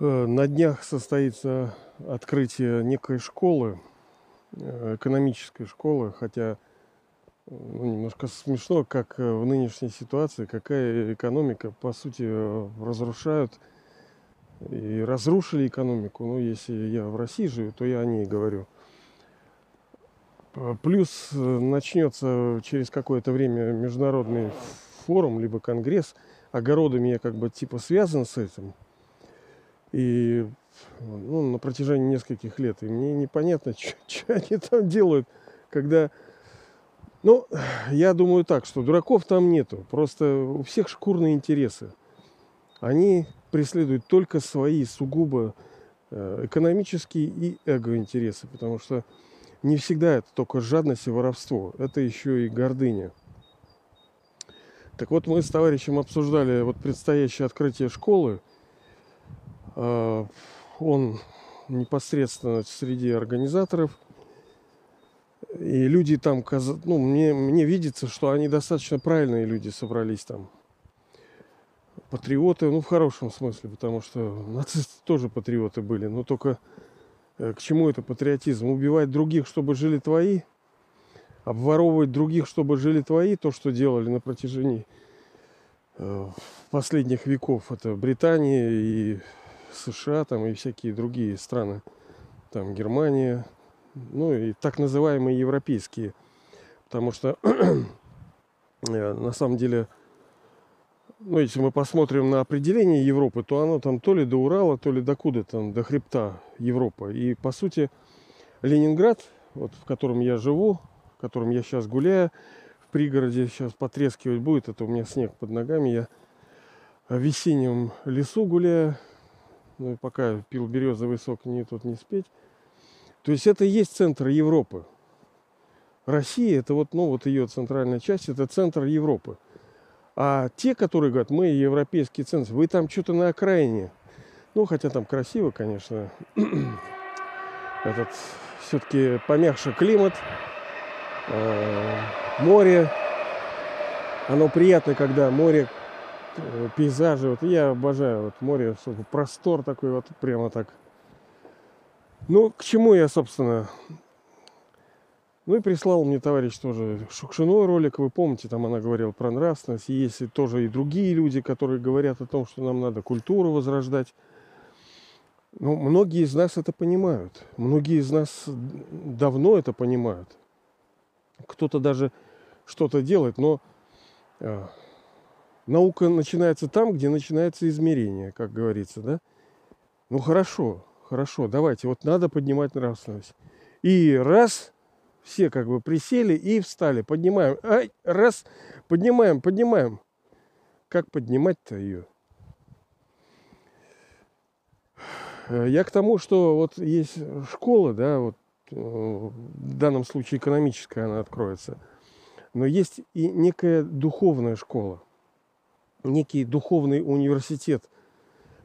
Э, на днях состоится открытие некой школы, э, экономической школы, хотя ну, немножко смешно, как в нынешней ситуации, какая экономика, по сути, разрушают и разрушили экономику. Ну, если я в России живу, то я о ней говорю. Плюс э, начнется через какое-то время международный форум, либо конгресс. Огородами я как бы типа связан с этим. И ну, на протяжении нескольких лет. И мне непонятно, что они там делают, когда... Ну, я думаю так, что дураков там нету. Просто у всех шкурные интересы. Они преследуют только свои сугубо э, экономические и эго-интересы. Потому что не всегда это только жадность и воровство. Это еще и гордыня. Так вот, мы с товарищем обсуждали вот предстоящее открытие школы. А, он непосредственно среди организаторов. И люди там, ну, мне, мне видится, что они достаточно правильные люди собрались там. Патриоты, ну, в хорошем смысле, потому что нацисты тоже патриоты были, но только э, к чему это патриотизм? Убивать других, чтобы жили твои? Обворовывать других, чтобы жили твои? То, что делали на протяжении э, последних веков. Это Британия и США, там и всякие другие страны, там Германия, ну и так называемые европейские. Потому что э, на самом деле, ну, если мы посмотрим на определение Европы, то оно там то ли до Урала, то ли до куда там, до хребта Европа. И по сути Ленинград, вот в котором я живу, в котором я сейчас гуляю, в пригороде сейчас потрескивать будет, это у меня снег под ногами, я в весеннем лесу гуляю, ну и пока пил березовый сок, не тут не спеть. То есть это и есть центр Европы. Россия, это вот, ну, вот ее центральная часть, это центр Европы. А те, которые говорят, мы европейский центр, вы там что-то на окраине. Ну, хотя там красиво, конечно. Этот все-таки помягче климат, э, море. Оно приятно, когда море пейзажи. Вот я обожаю вот море, простор такой вот прямо так. Ну, к чему я, собственно, ну и прислал мне товарищ тоже Шукшиной ролик, вы помните, там она говорила про нравственность. Есть тоже и другие люди, которые говорят о том, что нам надо культуру возрождать. Ну, многие из нас это понимают. Многие из нас давно это понимают. Кто-то даже что-то делает, но а, наука начинается там, где начинается измерение, как говорится, да? Ну хорошо, хорошо, давайте, вот надо поднимать нравственность. И раз, все как бы присели и встали, поднимаем. Ай, раз, поднимаем, поднимаем. Как поднимать-то ее? Я к тому, что вот есть школа, да, вот э, в данном случае экономическая она откроется, но есть и некая духовная школа некий духовный университет.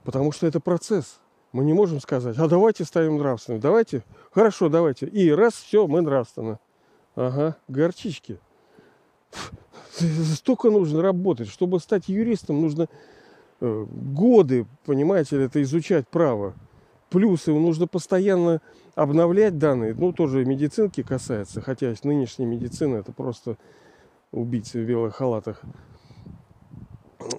Потому что это процесс. Мы не можем сказать, а давайте ставим нравственно. Давайте, хорошо, давайте. И раз, все, мы нравственно. Ага, горчички. Столько нужно работать. Чтобы стать юристом, нужно э, годы, понимаете это изучать право. Плюсы нужно постоянно обновлять данные. Ну, тоже медицинки касается. Хотя нынешняя медицина это просто убийцы в белых халатах.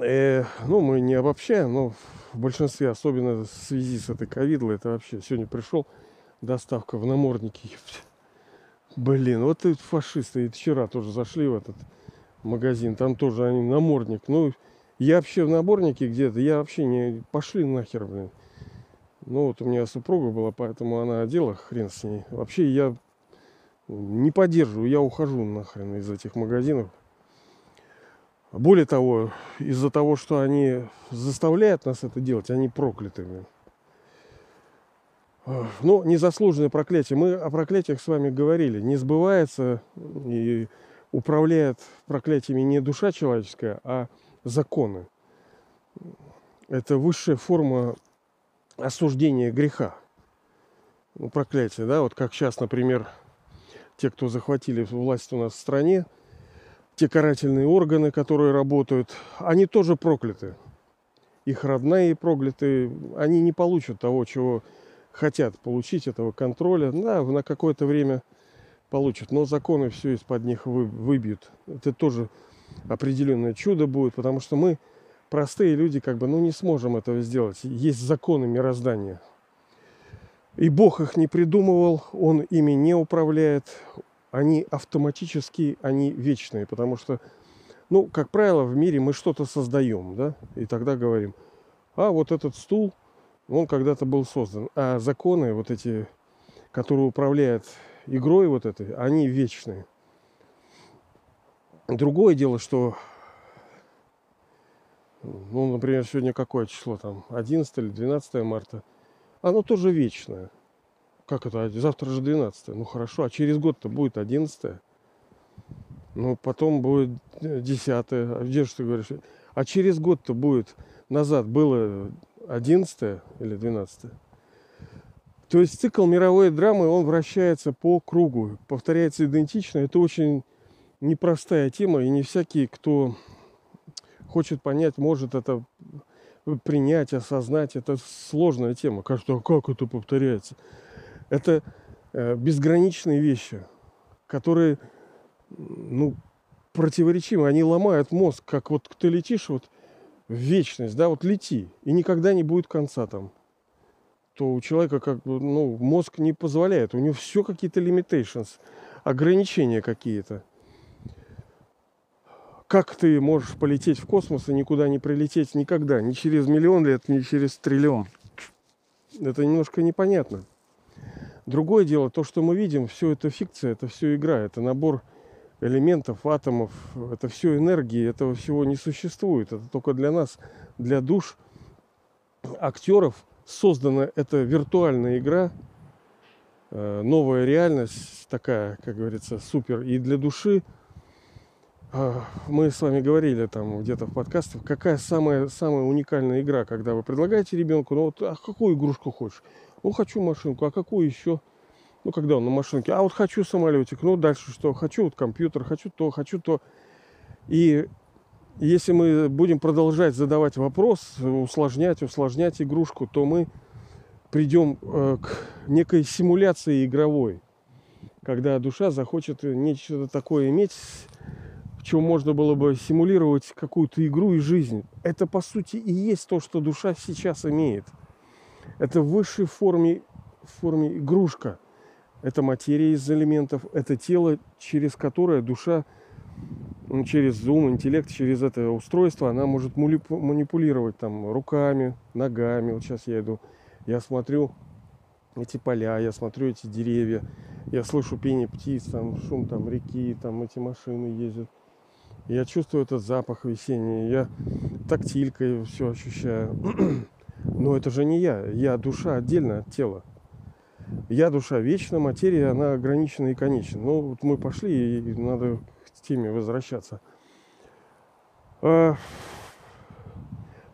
Э, ну, мы не обобщаем, но в большинстве, особенно в связи с этой ковидлой, это вообще сегодня пришел доставка в наморднике. Блин, вот и фашисты. И вчера тоже зашли в этот магазин. Там тоже они намордник. Ну, я вообще в наборнике где-то, я вообще не... Пошли нахер, блин. Ну, вот у меня супруга была, поэтому она одела, хрен с ней. Вообще я не поддерживаю, я ухожу нахрен из этих магазинов. Более того, из-за того, что они заставляют нас это делать, они проклятыми. Ну, незаслуженное проклятие. Мы о проклятиях с вами говорили. Не сбывается и управляет проклятиями не душа человеческая, а законы. Это высшая форма осуждения греха. Ну, проклятие, да, вот как сейчас, например, те, кто захватили власть у нас в стране – те карательные органы, которые работают, они тоже прокляты. их родные проклятые, они не получат того, чего хотят получить, этого контроля. Да, на какое-то время получат, но законы все из-под них вы, выбьют. Это тоже определенное чудо будет, потому что мы, простые люди, как бы, ну, не сможем этого сделать. Есть законы мироздания. И Бог их не придумывал, Он ими не управляет. Они автоматически, они вечные, потому что ну, как правило, в мире мы что-то создаем, да, и тогда говорим, а вот этот стул, он когда-то был создан. А законы вот эти, которые управляют игрой вот этой, они вечные. Другое дело, что, ну, например, сегодня какое число там, 11 или 12 марта, оно тоже вечное. Как это? Завтра же 12. Ну хорошо, а через год-то будет 11. Ну, потом будет десятое. А где же ты говоришь? А через год-то будет назад было одиннадцатое или двенадцатое. То есть цикл мировой драмы, он вращается по кругу, повторяется идентично. Это очень непростая тема, и не всякий, кто хочет понять, может это принять, осознать. Это сложная тема. Кажется, а как это повторяется? Это э, безграничные вещи, которые ну, противоречимы, они ломают мозг, как вот ты летишь вот в вечность, да, вот лети, и никогда не будет конца там. То у человека как бы, ну, мозг не позволяет, у него все какие-то limitations, ограничения какие-то. Как ты можешь полететь в космос и никуда не прилететь никогда, ни через миллион лет, ни через триллион? Это немножко непонятно. Другое дело, то, что мы видим, все это фикция, это все игра, это набор элементов, атомов, это все энергии, этого всего не существует. Это только для нас, для душ актеров создана эта виртуальная игра, э, новая реальность такая, как говорится, супер. И для души мы с вами говорили там где-то в подкастах, какая самая, самая уникальная игра, когда вы предлагаете ребенку, ну вот, а какую игрушку хочешь? Ну, хочу машинку, а какую еще? ну, когда он на машинке, а вот хочу самолетик, ну, дальше что, хочу вот компьютер, хочу то, хочу то. И если мы будем продолжать задавать вопрос, усложнять, усложнять игрушку, то мы придем э, к некой симуляции игровой, когда душа захочет нечто такое иметь, чем можно было бы симулировать какую-то игру и жизнь. Это, по сути, и есть то, что душа сейчас имеет. Это в высшей форме, форме игрушка – это материя из элементов, это тело, через которое душа, ну, через ум, интеллект, через это устройство, она может манипулировать там руками, ногами. Вот сейчас я иду, я смотрю эти поля, я смотрю эти деревья, я слышу пение птиц, там шум там реки, там эти машины ездят. Я чувствую этот запах весенний, я тактилькой все ощущаю. Но это же не я, я душа отдельно от тела. Я душа вечна, материя, она ограничена и конечна. Ну, вот мы пошли, и надо к теме возвращаться. А,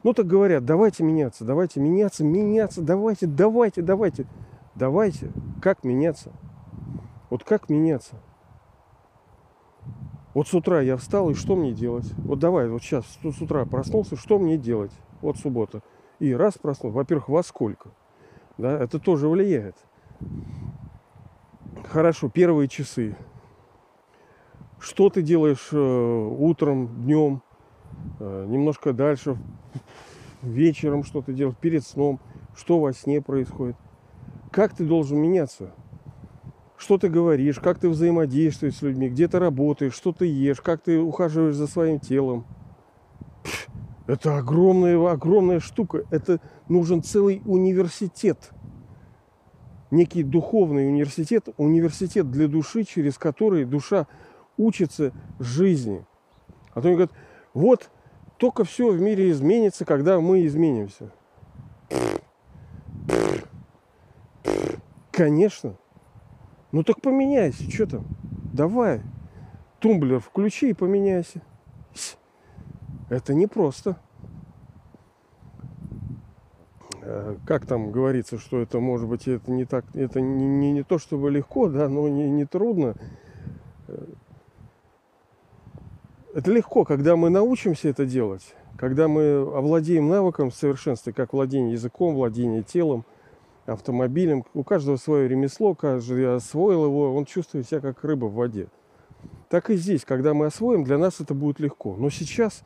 ну, так говорят, давайте меняться, давайте меняться, меняться, давайте, давайте, давайте. Давайте. Как меняться? Вот как меняться? Вот с утра я встал, и что мне делать? Вот давай, вот сейчас с утра проснулся, что мне делать? Вот суббота. И раз проснулся, во-первых, во сколько? Да, это тоже влияет. Хорошо, первые часы. Что ты делаешь э, утром, днем, э, немножко дальше, вечером что ты делаешь, перед сном, что во сне происходит. Как ты должен меняться? Что ты говоришь, как ты взаимодействуешь с людьми, где ты работаешь, что ты ешь, как ты ухаживаешь за своим телом. Это огромная, огромная штука. Это нужен целый университет – некий духовный университет, университет для души, через который душа учится жизни. А то они говорят, вот только все в мире изменится, когда мы изменимся. Конечно. Ну так поменяйся, что там? Давай. Тумблер включи и поменяйся. Это непросто. Э, как там говорится, что это может быть это не так, это не, не, не то чтобы легко, да, но не, не трудно. Э, это легко, когда мы научимся это делать, когда мы овладеем навыком в совершенстве, как владение языком, владение телом, автомобилем, у каждого свое ремесло, каждый освоил его, он чувствует себя как рыба в воде. Так и здесь, когда мы освоим, для нас это будет легко. Но сейчас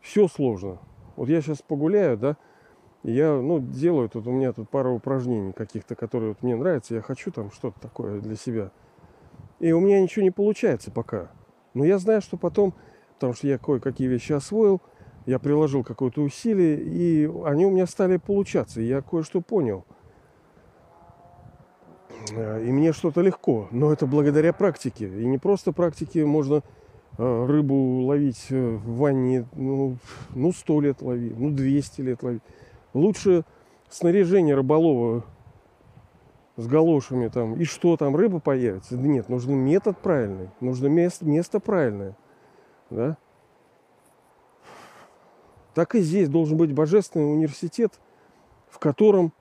все сложно. Вот я сейчас погуляю, да, и я, ну, делаю тут, у меня тут пара упражнений каких-то, которые вот мне нравятся, я хочу там что-то такое для себя. И у меня ничего не получается пока. Но я знаю, что потом, потому что я кое-какие вещи освоил, я приложил какое-то усилие, и они у меня стали получаться, и я кое-что понял. И мне что-то легко, но это благодаря практике. И не просто практике можно э, рыбу ловить э, в ванне, ну, ну 100 лет лови, ну 200 лет лови. Лучше снаряжение рыболова с галошами там, и что там, рыба появится? Да нет, нужен метод правильный, нужно место, место правильное. Да? Так и здесь должен быть божественный университет, в котором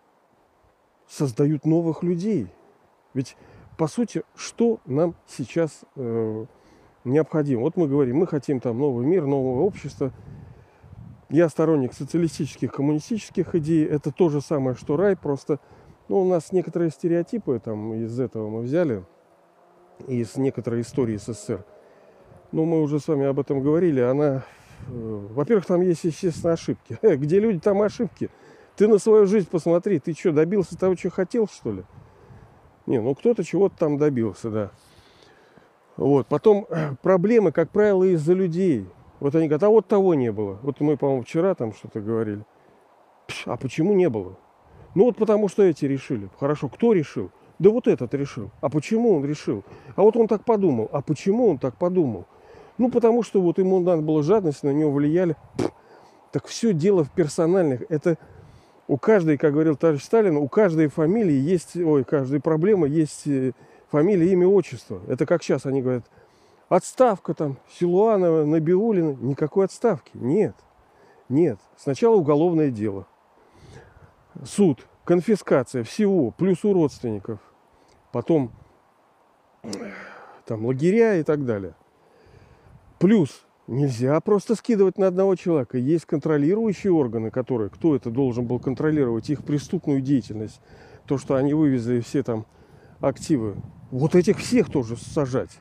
создают новых людей. Ведь, по сути, что нам сейчас э, необходимо? Вот мы говорим, мы хотим там новый мир, новое общество. Я сторонник социалистических, коммунистических идей. Это то же самое, что рай, просто ну, у нас некоторые стереотипы там из этого мы взяли, из некоторой истории СССР. Но мы уже с вами об этом говорили. Она, э, во-первых, там есть, естественно, ошибки. Где люди, там ошибки. Ты на свою жизнь посмотри. Ты что, добился того, что хотел, что ли? Не, ну кто-то чего-то там добился, да. Вот. Потом проблемы, как правило, из-за людей. Вот они говорят, а вот того не было. Вот мы, по-моему, вчера там что-то говорили. А почему не было? Ну вот потому что эти решили. Хорошо, кто решил? Да вот этот решил. А почему он решил? А вот он так подумал. А почему он так подумал? Ну потому что вот ему надо было жадность, на него влияли. Так все дело в персональных. Это у каждой, как говорил товарищ Сталин, у каждой фамилии есть, ой, каждой проблемы есть э, фамилия, имя, отчество. Это как сейчас они говорят, отставка там, Силуанова, Набиулина. Никакой отставки. Нет. Нет. Сначала уголовное дело суд, конфискация всего, плюс у родственников, потом там лагеря и так далее. Плюс нельзя просто скидывать на одного человека. Есть контролирующие органы, которые, кто это должен был контролировать, их преступную деятельность, то, что они вывезли все там активы. Вот этих всех тоже сажать.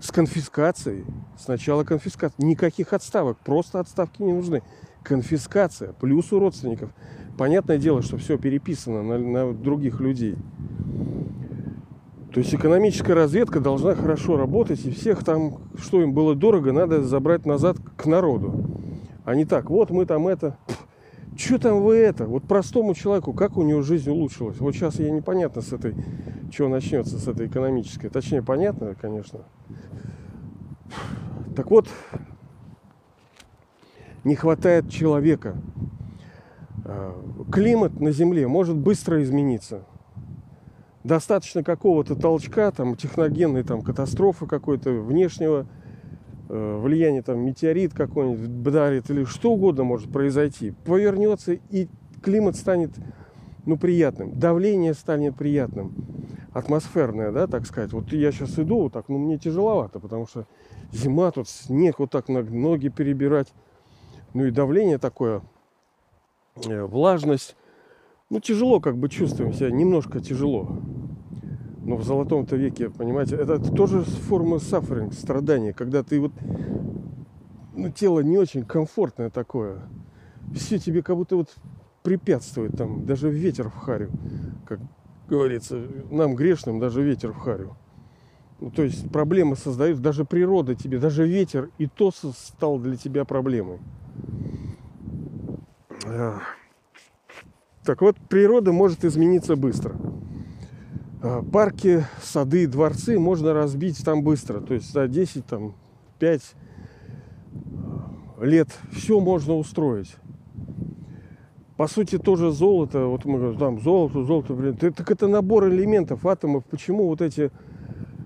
С конфискацией. Сначала конфискация. Никаких отставок. Просто отставки не нужны. Конфискация. Плюс у родственников. Понятное дело, что все переписано на, на других людей. То есть экономическая разведка должна хорошо работать, и всех там, что им было дорого, надо забрать назад к народу. А не так, вот мы там это, что там вы это? Вот простому человеку, как у него жизнь улучшилась? Вот сейчас я непонятно с этой, что начнется с этой экономической. Точнее, понятно, конечно. Так вот, не хватает человека. Э, климат на Земле может быстро измениться. Достаточно какого-то толчка, там, техногенной там, катастрофы какой-то, внешнего э, влияния, там, метеорит какой-нибудь дарит или что угодно может произойти. Повернется и климат станет ну, приятным, давление станет приятным, атмосферное, да, так сказать. Вот я сейчас иду вот так, ну, мне тяжеловато, потому что зима, тут снег, вот так ноги перебирать. Ну и давление такое Э, влажность. Ну, тяжело как бы чувствуем себя, немножко тяжело. Но в золотом-то веке, понимаете, это тоже форма suffering, страдания, когда ты вот, ну, тело не очень комфортное такое. Все тебе как будто вот препятствует там, даже ветер в харю, как говорится, нам грешным даже ветер в харю. Ну, то есть проблемы создают, даже природа тебе, даже ветер, и то стал для тебя проблемой. Так вот, природа может измениться быстро. А, парки, сады, дворцы можно разбить там быстро. То есть за 10, там, 5 а, лет все можно устроить. По сути, тоже золото, вот мы говорим, там золото, золото, блин, так это набор элементов, атомов. Почему вот эти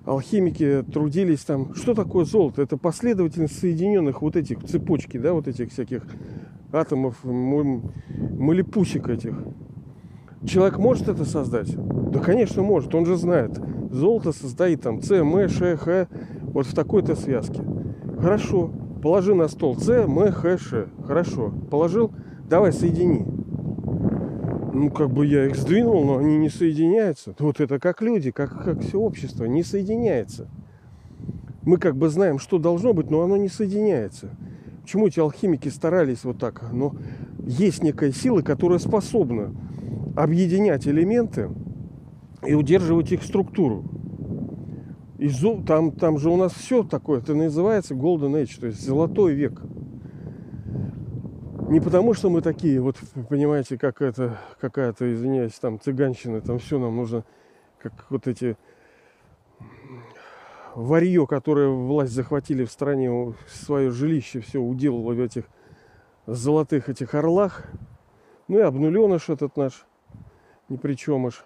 алхимики трудились там? Что такое золото? Это последовательность соединенных вот этих цепочки, да, вот этих всяких атомов, малипусик этих. Человек может это создать? Да, конечно, может. Он же знает. Золото создает там С, М, Ш, Х вот в такой-то связке. Хорошо. Положи на стол С, М, Х, Ш. Хорошо. Положил? Давай соедини. Ну, как бы я их сдвинул, но они не соединяются. Вот это как люди, как, как все общество, не соединяется. Мы как бы знаем, что должно быть, но оно не соединяется. Почему эти алхимики старались вот так? Но есть некая сила, которая способна объединять элементы и удерживать их структуру. И там, там же у нас все такое, это называется Golden Age, то есть золотой век. Не потому, что мы такие, вот понимаете, как это, какая-то, извиняюсь, там цыганщина, там все нам нужно, как вот эти варье, которое власть захватили в стране, свое жилище все уделало в этих золотых этих орлах. Ну и обнуленыш этот наш, ни при чем уж.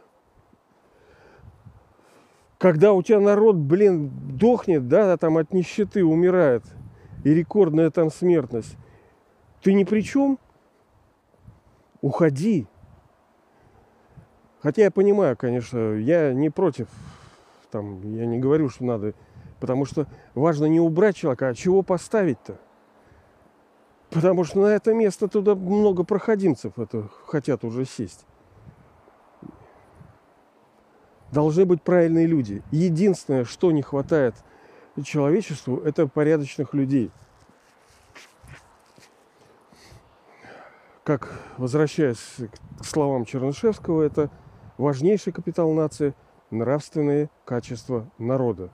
Когда у тебя народ, блин, дохнет, да, там от нищеты умирает, и рекордная там смертность, ты ни при чем? Уходи. Хотя я понимаю, конечно, я не против там, я не говорю, что надо, потому что важно не убрать человека, а чего поставить-то? Потому что на это место туда много проходимцев это хотят уже сесть. Должны быть правильные люди. Единственное, что не хватает человечеству, это порядочных людей. Как, возвращаясь к словам Чернышевского, это важнейший капитал нации – нравственные качества народа.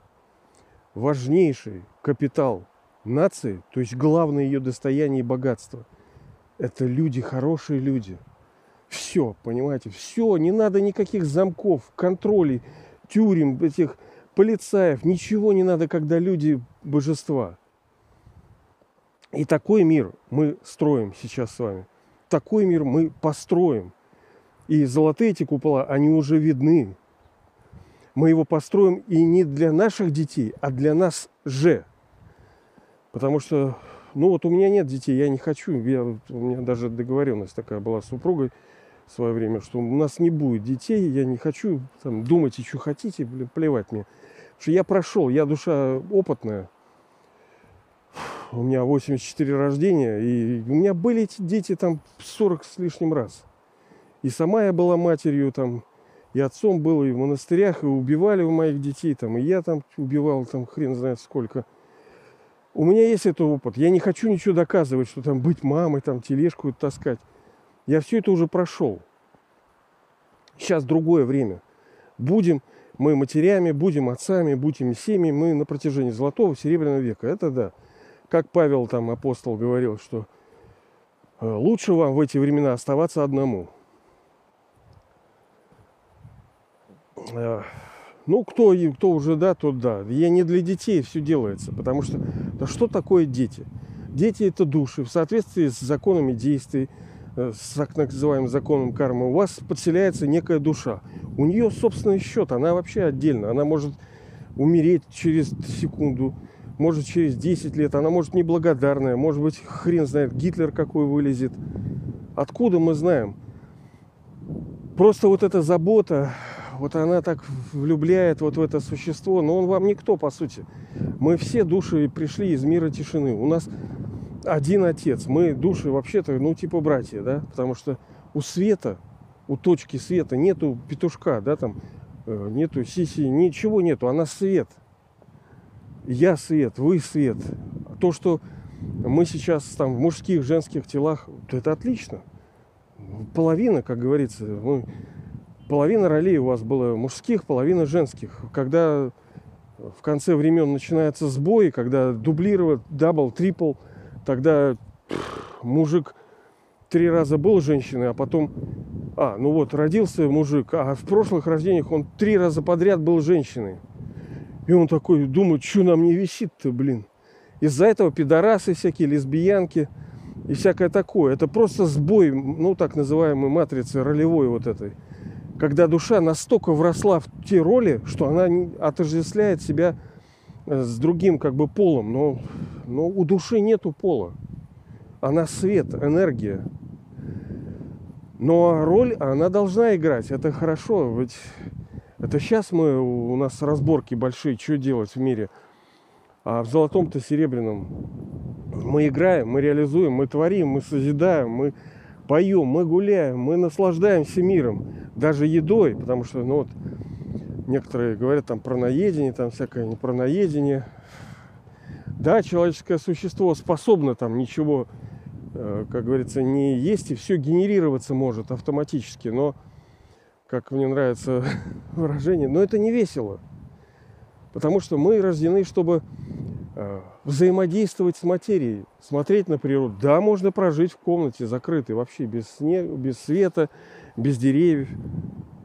Важнейший капитал нации, то есть главное ее достояние и богатство, это люди, хорошие люди. Все, понимаете, все, не надо никаких замков, контролей, тюрем, этих полицаев, ничего не надо, когда люди божества. И такой мир мы строим сейчас с вами. Такой мир мы построим. И золотые эти купола, они уже видны мы его построим и не для наших детей, а для нас же. Потому что, ну вот у меня нет детей, я не хочу. Я, у меня даже договоренность такая была с супругой в свое время, что у нас не будет детей, я не хочу там, думать, и что хотите, плевать мне. Потому что я прошел, я душа опытная. У меня 84 рождения, и у меня были эти дети там 40 с лишним раз. И сама я была матерью там и отцом был, и в монастырях, и убивали у моих детей, там, и я там убивал, там, хрен знает сколько. У меня есть этот опыт. Я не хочу ничего доказывать, что там быть мамой, там, тележку таскать. Я все это уже прошел. Сейчас другое время. Будем мы матерями, будем отцами, будем семьями, мы на протяжении золотого, серебряного века. Это да. Как Павел там апостол говорил, что э, лучше вам в эти времена оставаться одному. Ну, кто, кто уже да, тот да. Я не для детей все делается, потому что да что такое дети? Дети это души. В соответствии с законами действий, э, с так называемым законом кармы, у вас подселяется некая душа. У нее собственный счет, она вообще отдельно. Она может умереть через секунду, может через 10 лет, она может неблагодарная, может быть, хрен знает, Гитлер какой вылезет. Откуда мы знаем? Просто вот эта забота вот она так влюбляет вот в это существо, но он вам никто, по сути. Мы все души пришли из мира тишины. У нас один отец. Мы души вообще-то, ну, типа братья, да, потому что у света, у точки света нету петушка, да, там, э, нету сиси, ничего нету, она свет. Я свет, вы свет. То, что мы сейчас там в мужских, женских телах, это отлично. Половина, как говорится, мы половина ролей у вас было мужских, половина женских. Когда в конце времен начинается сбой, когда дублировать double, triple, тогда пфф, мужик три раза был женщиной, а потом, а, ну вот, родился мужик, а в прошлых рождениях он три раза подряд был женщиной. И он такой думает, что нам не висит-то, блин. Из-за этого пидорасы всякие, лесбиянки и всякое такое. Это просто сбой, ну, так называемой матрицы ролевой вот этой когда душа настолько вросла в те роли, что она отождествляет себя э, с другим как бы полом, но, но у души нету пола. Она свет, энергия. Но роль она должна играть. Это хорошо. Ведь это сейчас мы, у нас разборки большие, что делать в мире. А в золотом-то серебряном Мы играем, мы реализуем, мы творим, мы созидаем, мы поем, мы гуляем, мы наслаждаемся миром, даже едой, потому что, ну вот, некоторые говорят там про наедение, там всякое не про наедение. Да, человеческое существо способно там ничего, э, как говорится, не есть, и все генерироваться может автоматически, но, как мне нравится выражение, но это не весело. Потому что мы рождены, чтобы взаимодействовать с материей, смотреть на природу. Да, можно прожить в комнате закрытой, вообще без снега, без света, без деревьев.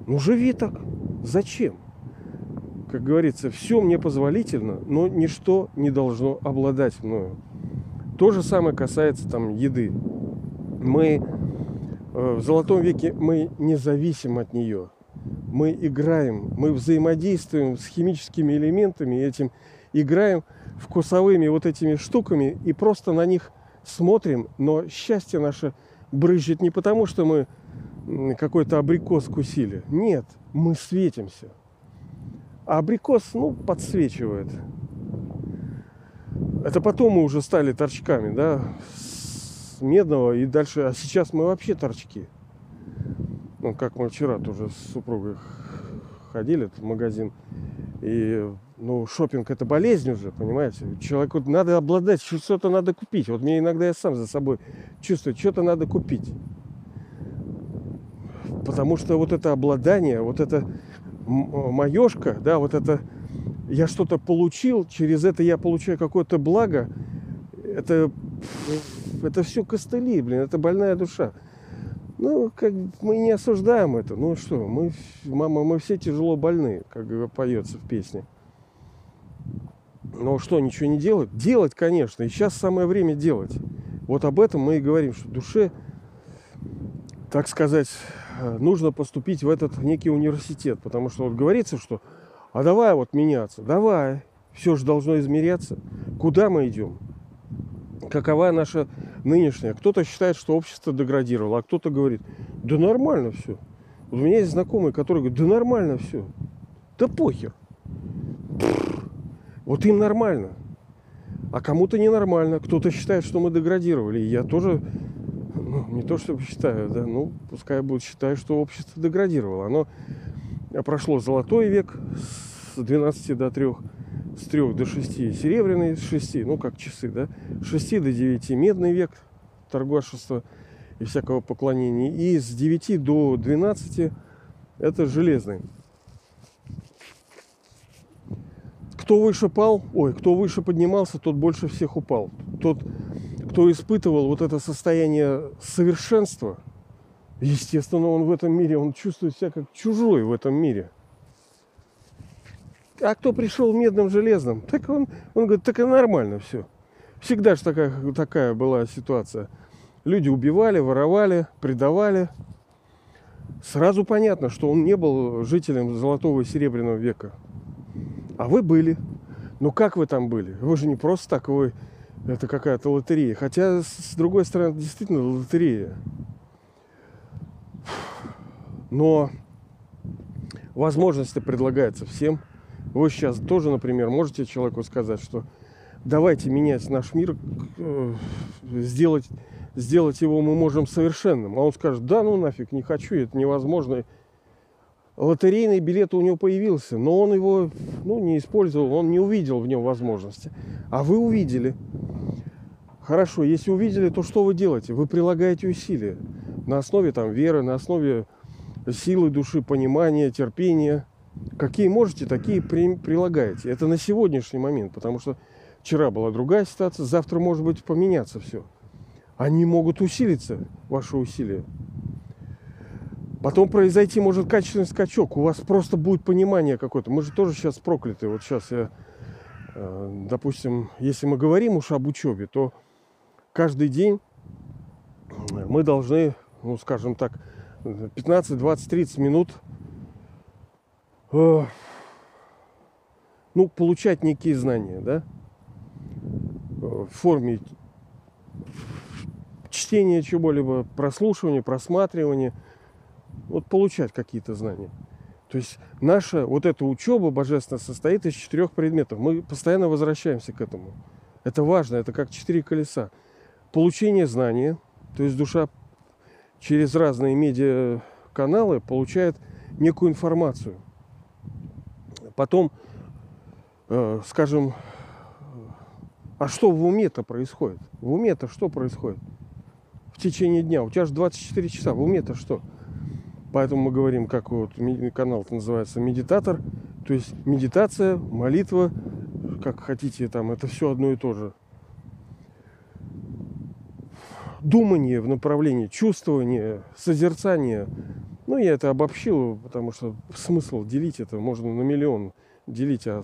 Ну, живи так. Зачем? Как говорится, все мне позволительно, но ничто не должно обладать мною. То же самое касается там еды. Мы э, в золотом веке мы не зависим от нее мы играем, мы взаимодействуем с химическими элементами, этим играем вкусовыми вот этими штуками и просто на них смотрим, но счастье наше брызжет не потому, что мы какой-то абрикос кусили. Нет, мы светимся. А абрикос, ну, подсвечивает. Это потом мы уже стали торчками, да, с медного и дальше. А сейчас мы вообще торчки. Ну, как мы вчера тоже с супругой ходили в магазин. И, ну, шопинг это болезнь уже, понимаете? Человеку надо обладать, что-то надо купить. Вот мне иногда я сам за собой чувствую, что-то надо купить. Потому что вот это обладание, вот это маешка, да, вот это я что-то получил, через это я получаю какое-то благо, это, это все костыли, блин, это больная душа. Ну, как мы не осуждаем это. Ну что, мы, мама, мы все тяжело больны, как поется в песне. Но что, ничего не делать? Делать, конечно. И сейчас самое время делать. Вот об этом мы и говорим, что душе, так сказать, нужно поступить в этот некий университет. Потому что вот говорится, что а давай вот меняться, давай. Все же должно измеряться. Куда мы идем? какова наша нынешняя. Кто-то считает, что общество деградировало, а кто-то говорит, да нормально все. Вот у меня есть знакомые, которые говорят, да нормально все. Да похер. Вот им нормально. А кому-то ненормально. Кто-то считает, что мы деградировали. И я тоже, ну, не то чтобы считаю, да, ну, пускай будет считать, что общество деградировало. Оно прошло золотой век с 12 до 3 с 3 до 6 серебряный, с 6, ну как часы, да, с 6 до 9 медный век торгашества и всякого поклонения. И с 9 до 12 это железный. Кто выше пал, ой, кто выше поднимался, тот больше всех упал. Тот, кто испытывал вот это состояние совершенства, естественно, он в этом мире, он чувствует себя как чужой в этом мире – а кто пришел медным железным, так он, он говорит, так и нормально все. Всегда же такая, такая была ситуация. Люди убивали, воровали, предавали. Сразу понятно, что он не был жителем золотого и серебряного века. А вы были. Ну как вы там были? Вы же не просто так, вы это какая-то лотерея. Хотя, с другой стороны, действительно лотерея. Но возможности предлагаются всем – вы сейчас тоже, например, можете человеку сказать, что давайте менять наш мир, э, сделать, сделать его мы можем совершенным. А он скажет, да ну нафиг, не хочу, это невозможно. Лотерейный билет у него появился, но он его ну, не использовал, он не увидел в нем возможности. А вы увидели. Хорошо, если увидели, то что вы делаете? Вы прилагаете усилия на основе там, веры, на основе силы души, понимания, терпения – Какие можете, такие при, прилагаете. Это на сегодняшний момент, потому что вчера была другая ситуация, завтра может быть поменяться все. Они могут усилиться, ваши усилия. Потом произойти может качественный скачок. У вас просто будет понимание какое-то. Мы же тоже сейчас прокляты. Вот сейчас я, э, допустим, если мы говорим уж об учебе, то каждый день мы должны, ну, скажем так, 15, 20, 30 минут ну, получать некие знания, да, в форме чтения чего-либо, прослушивания, просматривания, вот получать какие-то знания. То есть наша вот эта учеба божественная состоит из четырех предметов. Мы постоянно возвращаемся к этому. Это важно, это как четыре колеса. Получение знания, то есть душа через разные медиаканалы получает некую информацию. Потом, э, скажем, а что в уме-то происходит? В уме-то что происходит? В течение дня. У тебя же 24 часа. В уме-то что? Поэтому мы говорим, как вот канал называется медитатор. То есть медитация, молитва, как хотите, там это все одно и то же. Думание в направлении чувствования, созерцания. Ну, я это обобщил, потому что смысл делить это можно на миллион делить, а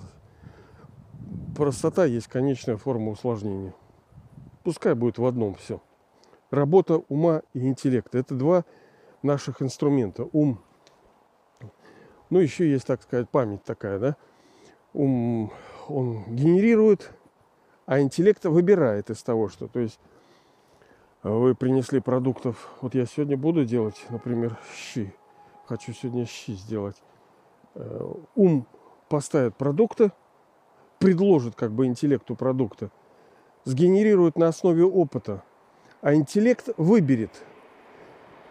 простота есть конечная форма усложнения. Пускай будет в одном все. Работа ума и интеллекта. Это два наших инструмента. Ум. Ну, еще есть, так сказать, память такая, да. Ум, он генерирует, а интеллект выбирает из того, что... То есть вы принесли продуктов. Вот я сегодня буду делать, например, щи. Хочу сегодня щи сделать. Э, ум поставит продукты, предложит как бы интеллекту продукта, сгенерирует на основе опыта, а интеллект выберет.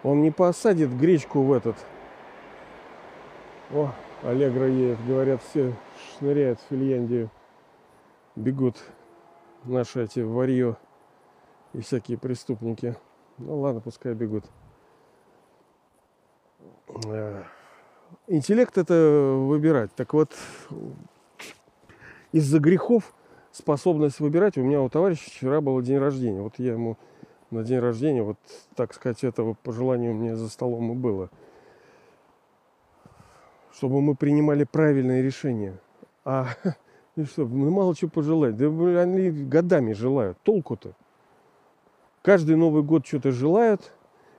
Он не посадит гречку в этот. О, Аллегра едет, говорят, все шныряют в Финляндию, бегут наши эти варье и всякие преступники. Ну ладно, пускай бегут. Э, интеллект это выбирать. Так вот, из-за грехов способность выбирать. У меня у товарища вчера был день рождения. Вот я ему на день рождения, вот так сказать, этого пожелания у меня за столом и было. Чтобы мы принимали правильные решения. А ну что, ну мало чего пожелать. Да они годами желают. Толку-то. Каждый Новый год что-то желают.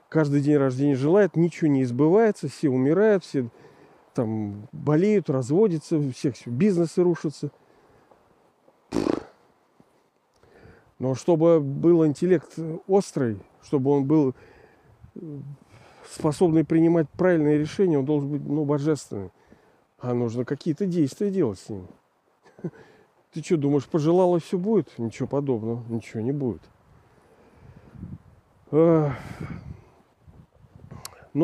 Каждый день рождения желают. Ничего не избывается. Все умирают, все там болеют, разводятся, всех все, бизнесы рушатся. Но чтобы был интеллект острый, чтобы он был э, способный принимать правильные решения, он должен быть ну, божественный. А нужно какие-то действия делать с ним. Ты что, думаешь, пожелала все будет? Ничего подобного, ничего не будет. Ну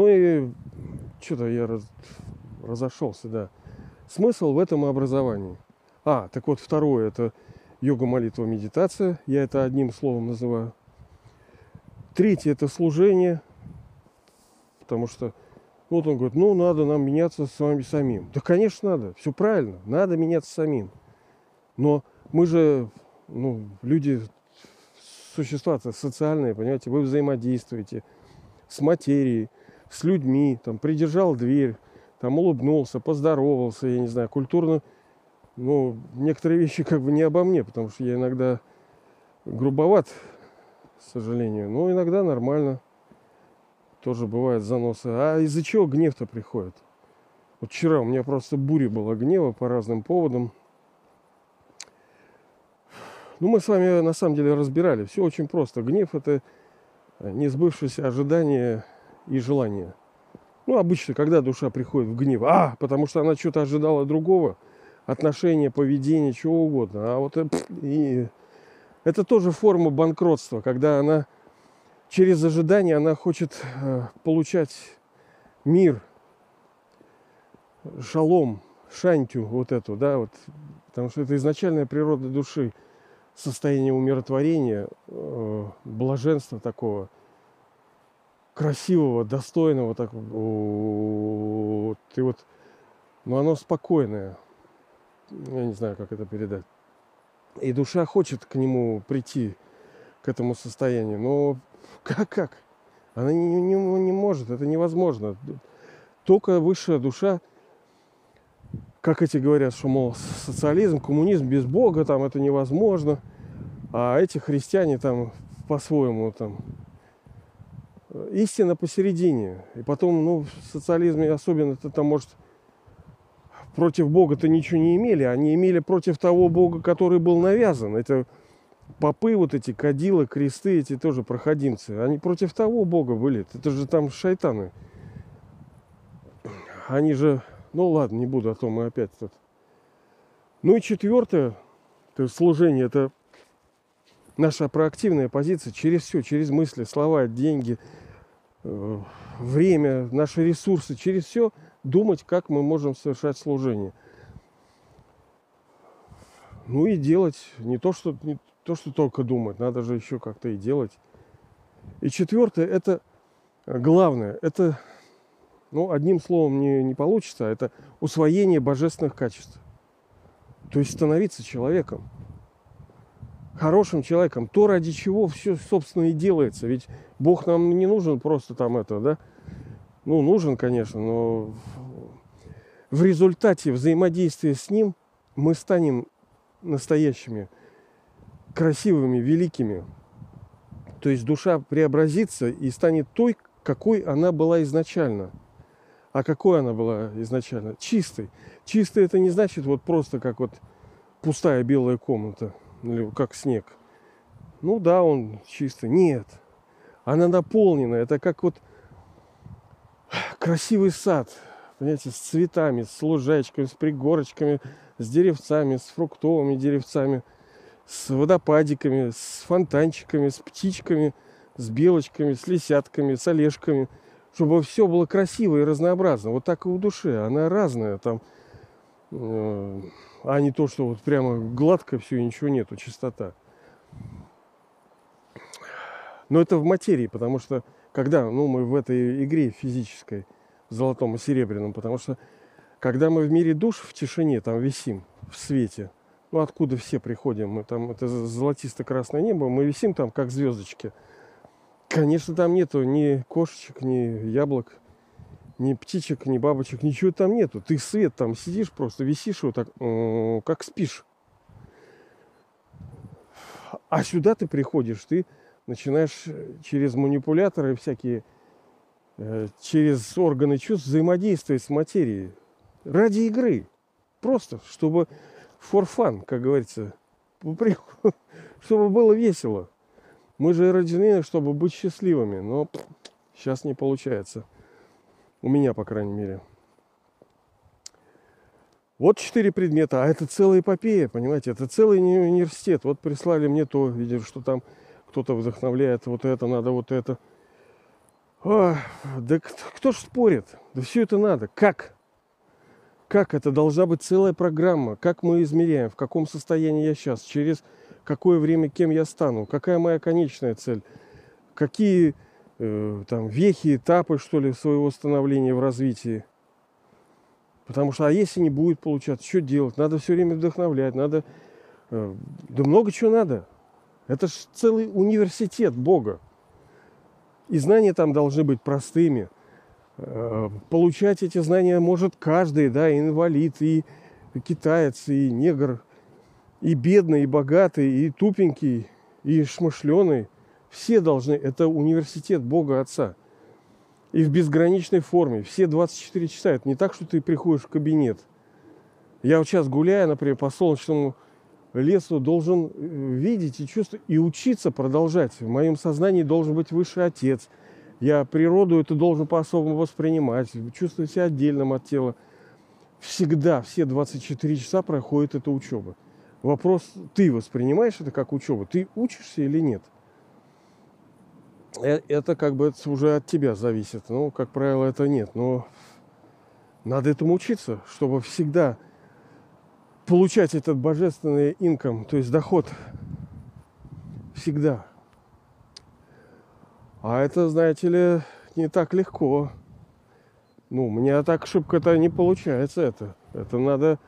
и что-то я раз, разошелся, да. Смысл в этом образовании. А, так вот второе, это йога, молитва, медитация. Я это одним словом называю. Третье это служение. Потому что вот он говорит, ну надо нам меняться с вами самим. Да, конечно, надо. Все правильно. Надо меняться самим. Но мы же, ну, люди, существа социальные, понимаете, вы взаимодействуете с материей, с людьми, там, придержал дверь, там, улыбнулся, поздоровался, я не знаю, культурно ну, некоторые вещи как бы не обо мне, потому что я иногда грубоват, к сожалению. Но иногда нормально. Тоже бывает заносы. А из-за чего гнев-то приходит? Вот вчера у меня просто буря была гнева по разным поводам. Ну, мы с вами на самом деле разбирали. Все очень просто. Гнев – это не сбывшееся ожидание и желание. Ну, обычно, когда душа приходит в гнев, а, потому что она что-то ожидала другого – отношения, поведение, чего угодно. А вот это, и, это тоже форма банкротства, когда она через ожидание она хочет э, получать мир, шалом, шантю, вот эту, да, вот, потому что это изначальная природа души, состояние умиротворения, э, блаженства такого, красивого, достойного, так, и вот, но оно спокойное, я не знаю, как это передать. И душа хочет к нему прийти, к этому состоянию. Но как? как? Она не, не, не может, это невозможно. Только высшая душа, как эти говорят, что, мол, социализм, коммунизм без Бога, там это невозможно. А эти христиане там по-своему там истина посередине. И потом, ну, в социализме особенно это там может против Бога-то ничего не имели, они имели против того Бога, который был навязан. Это попы, вот эти кадилы, кресты, эти тоже проходимцы. Они против того Бога были. Это же там шайтаны. Они же... Ну ладно, не буду, а то мы опять тут. Ну и четвертое, то есть служение, это наша проактивная позиция через все, через мысли, слова, деньги, э, время, наши ресурсы, через все думать, как мы можем совершать служение. Ну и делать не то, что, не то, что только думать, надо же еще как-то и делать. И четвертое, это главное, это, ну, одним словом не, не получится, а это усвоение божественных качеств. То есть становиться человеком хорошим человеком, то ради чего все, собственно, и делается. Ведь Бог нам не нужен просто там это, да? Ну, нужен, конечно, но в результате взаимодействия с Ним мы станем настоящими, красивыми, великими. То есть душа преобразится и станет той, какой она была изначально. А какой она была изначально? Чистой. Чистой это не значит вот просто как вот пустая белая комната – или как снег. Ну да, он чистый. Нет. Она наполнена. Это как вот красивый сад. Понимаете, с цветами, с лужайчиками, с пригорочками, с деревцами, с фруктовыми деревцами, с водопадиками, с фонтанчиками, с птичками, с белочками, с лисятками, с олежками. Чтобы все было красиво и разнообразно. Вот так и в душе. Она разная. Там э, а не то, что вот прямо гладко все и ничего нету, чистота. Но это в материи, потому что когда ну, мы в этой игре физической, золотом и серебряном, потому что когда мы в мире душ в тишине, там висим, в свете, ну откуда все приходим, мы там, это золотисто-красное небо, мы висим там как звездочки. Конечно, там нету ни кошечек, ни яблок, ни птичек, ни бабочек, ничего там нету. Ты свет там сидишь, просто висишь вот так, как спишь. А сюда ты приходишь, ты начинаешь через манипуляторы всякие, э, через органы чувств взаимодействовать с материей. Ради игры. Просто, чтобы for fun, как говорится. Чтобы было весело. Мы же рождены, чтобы быть счастливыми. Но сейчас не получается. У меня, по крайней мере. Вот четыре предмета, а это целая эпопея, понимаете, это целый университет. Вот прислали мне то, видели, что там кто-то вдохновляет, вот это надо, вот это. А, да кто ж спорит? Да все это надо. Как? Как это должна быть целая программа? Как мы измеряем, в каком состоянии я сейчас, через какое время кем я стану, какая моя конечная цель, какие э, там вехи, этапы, что ли, своего становления в развитии. Потому что, а если не будет получаться, что делать? Надо все время вдохновлять, надо... Э, да много чего надо. Это же целый университет Бога. И знания там должны быть простыми. Э, получать эти знания может каждый, да, и инвалид, и китаец, и негр, и бедный, и богатый, и тупенький, и шмышленый. Все должны, это университет Бога Отца. И в безграничной форме. Все 24 часа. Это не так, что ты приходишь в кабинет. Я вот сейчас гуляя, например, по солнечному лесу, должен э, видеть и чувствовать, и учиться продолжать. В моем сознании должен быть высший отец. Я природу это должен по-особому воспринимать, чувствовать себя отдельным от тела. Всегда, все 24 часа проходит эта учеба. Вопрос, ты воспринимаешь это как учебу? Ты учишься или нет? Э, это как бы уже от тебя зависит. Ну, как правило, это нет. Но надо этому учиться, чтобы всегда получать этот божественный инком, то есть доход. Всегда. А это, знаете ли, не так легко. Ну, у меня так шибко-то не получается это. Это надо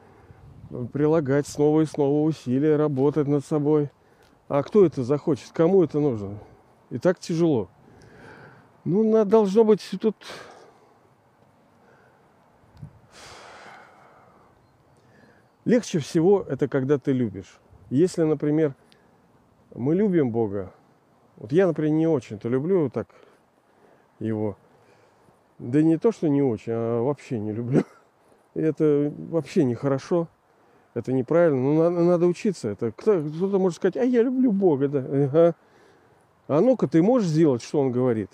прилагать снова и снова усилия, работать над собой. А кто это захочет? Кому это нужно? И так тяжело. Ну, должно быть тут... Легче всего это когда ты любишь. Если, например, мы любим Бога, вот я, например, не очень-то люблю так его. Да не то, что не очень, а вообще не люблю. Это вообще нехорошо. Это неправильно. Ну, надо, надо учиться. Это кто, кто-то может сказать, а я люблю Бога, да. Ага. А ну-ка, ты можешь сделать, что он говорит?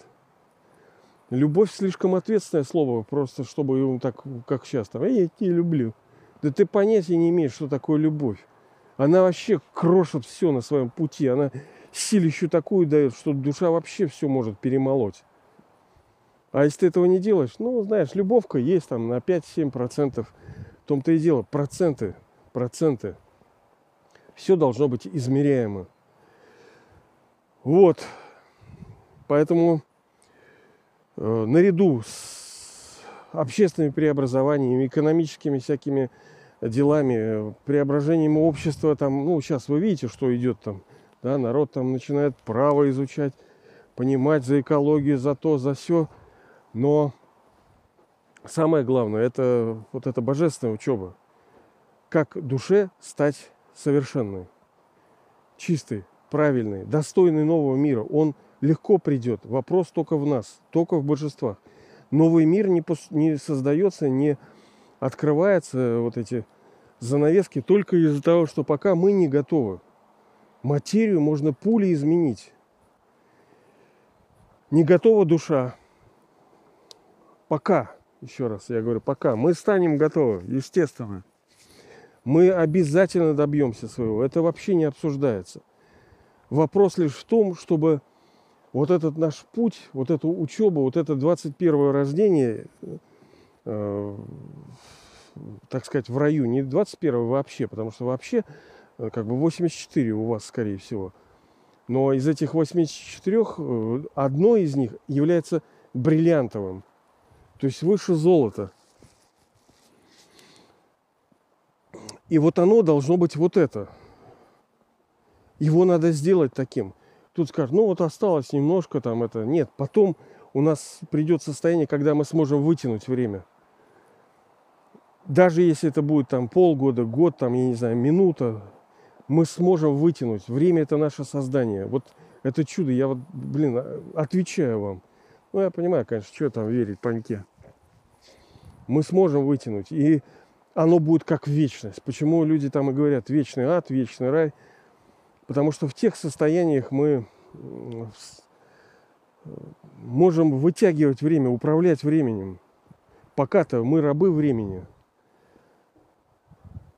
Любовь слишком ответственное слово, просто чтобы его так, как сейчас, там, я тебя люблю. Да ты понятия не имеешь, что такое любовь. она вообще крошит все на своем пути. Она силищу такую дает, что душа вообще все может перемолоть. А если ты этого не делаешь, ну, знаешь, любовка есть там на 5-7%. В том-то и дело, проценты, проценты. Все должно быть измеряемо. Вот. Поэтому э, наряду с общественными преобразованиями, экономическими всякими делами, преображением общества, там, ну, сейчас вы видите, что идет там, да, народ там начинает право изучать, понимать за экологию, за то, за все. Но самое главное, это вот эта божественная учеба. Как душе стать совершенной, чистой, правильной, достойной нового мира. Он легко придет. Вопрос только в нас, только в божествах. Новый мир не, не создается, не открывается вот эти занавески только из-за того, что пока мы не готовы. Материю можно пулей изменить. Не готова душа. Пока, еще раз я говорю, пока мы станем готовы, естественно. Мы обязательно добьемся своего. Это вообще не обсуждается. Вопрос лишь в том, чтобы вот этот наш путь, вот эту учебу, вот это 21 рождение, э, так сказать, в раю, не 21 вообще, потому что вообще э, как бы 84 у вас, скорее всего. Но из этих 84 э, одно из них является бриллиантовым, то есть выше золота. И вот оно должно быть вот это. Его надо сделать таким. Тут скажут, ну вот осталось немножко там это. Нет, потом у нас придет состояние, когда мы сможем вытянуть время даже если это будет там полгода, год, там, я не знаю, минута, мы сможем вытянуть. Время это наше создание. Вот это чудо, я вот, блин, а, отвечаю вам. Ну, я понимаю, конечно, что там верить паньке. Мы сможем вытянуть. И оно будет как вечность. Почему люди там и говорят вечный ад, вечный рай? Потому что в тех состояниях мы можем вытягивать время, управлять временем. Пока-то мы рабы времени.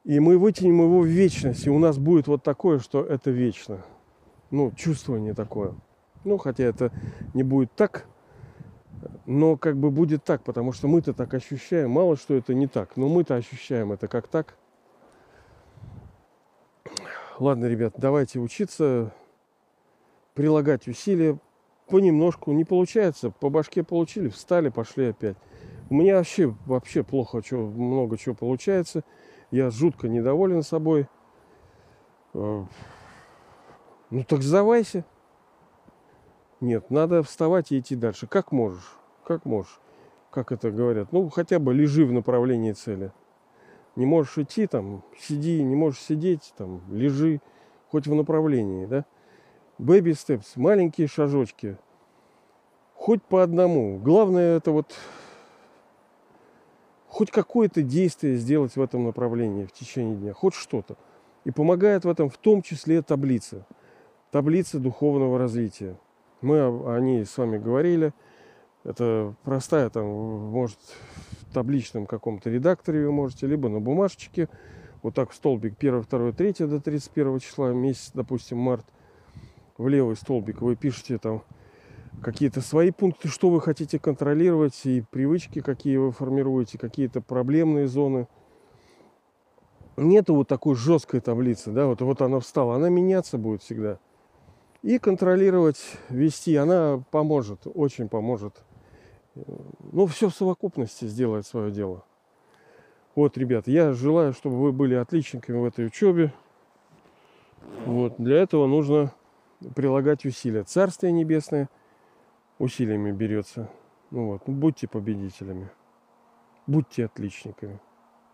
И мы вытянем его в вечность, и у нас будет вот такое, что это вечно. Ну, чувствование такое. Ну, хотя это не будет так, но как бы будет так, потому что мы-то так ощущаем. Мало что это не так, но мы-то ощущаем это как так. Ладно, ребят, давайте учиться, прилагать усилия понемножку. Не получается, по башке получили, встали, пошли опять. У меня вообще, вообще плохо, что, много чего получается. Я жутко недоволен собой. Э, ну так сдавайся. Нет, надо вставать и идти дальше. Как можешь? Как можешь? Как это говорят? Ну, хотя бы лежи в направлении цели. Не можешь идти, там, сиди, не можешь сидеть, там, лежи, хоть в направлении, да? Baby steps, маленькие шажочки. Хоть по одному. Главное это вот хоть какое-то действие сделать в этом направлении в течение дня, хоть что-то. И помогает в этом в том числе таблица. Таблица духовного развития. Мы о ней с вами говорили. Это простая, там, может, в табличном каком-то редакторе вы можете, либо на бумажечке. Вот так в столбик 1, 2, 3 до 31 числа, месяц, допустим, март. В левый столбик вы пишете там какие-то свои пункты, что вы хотите контролировать, и привычки, какие вы формируете, какие-то проблемные зоны. Нету вот такой жесткой таблицы, да, вот, вот она встала, она меняться будет всегда. И контролировать, вести, она поможет, очень поможет. Ну, все в совокупности сделает свое дело. Вот, ребят, я желаю, чтобы вы были отличниками в этой учебе. Вот, для этого нужно прилагать усилия. Царствие Небесное – усилиями берется. Ну вот, ну, будьте победителями. Будьте отличниками.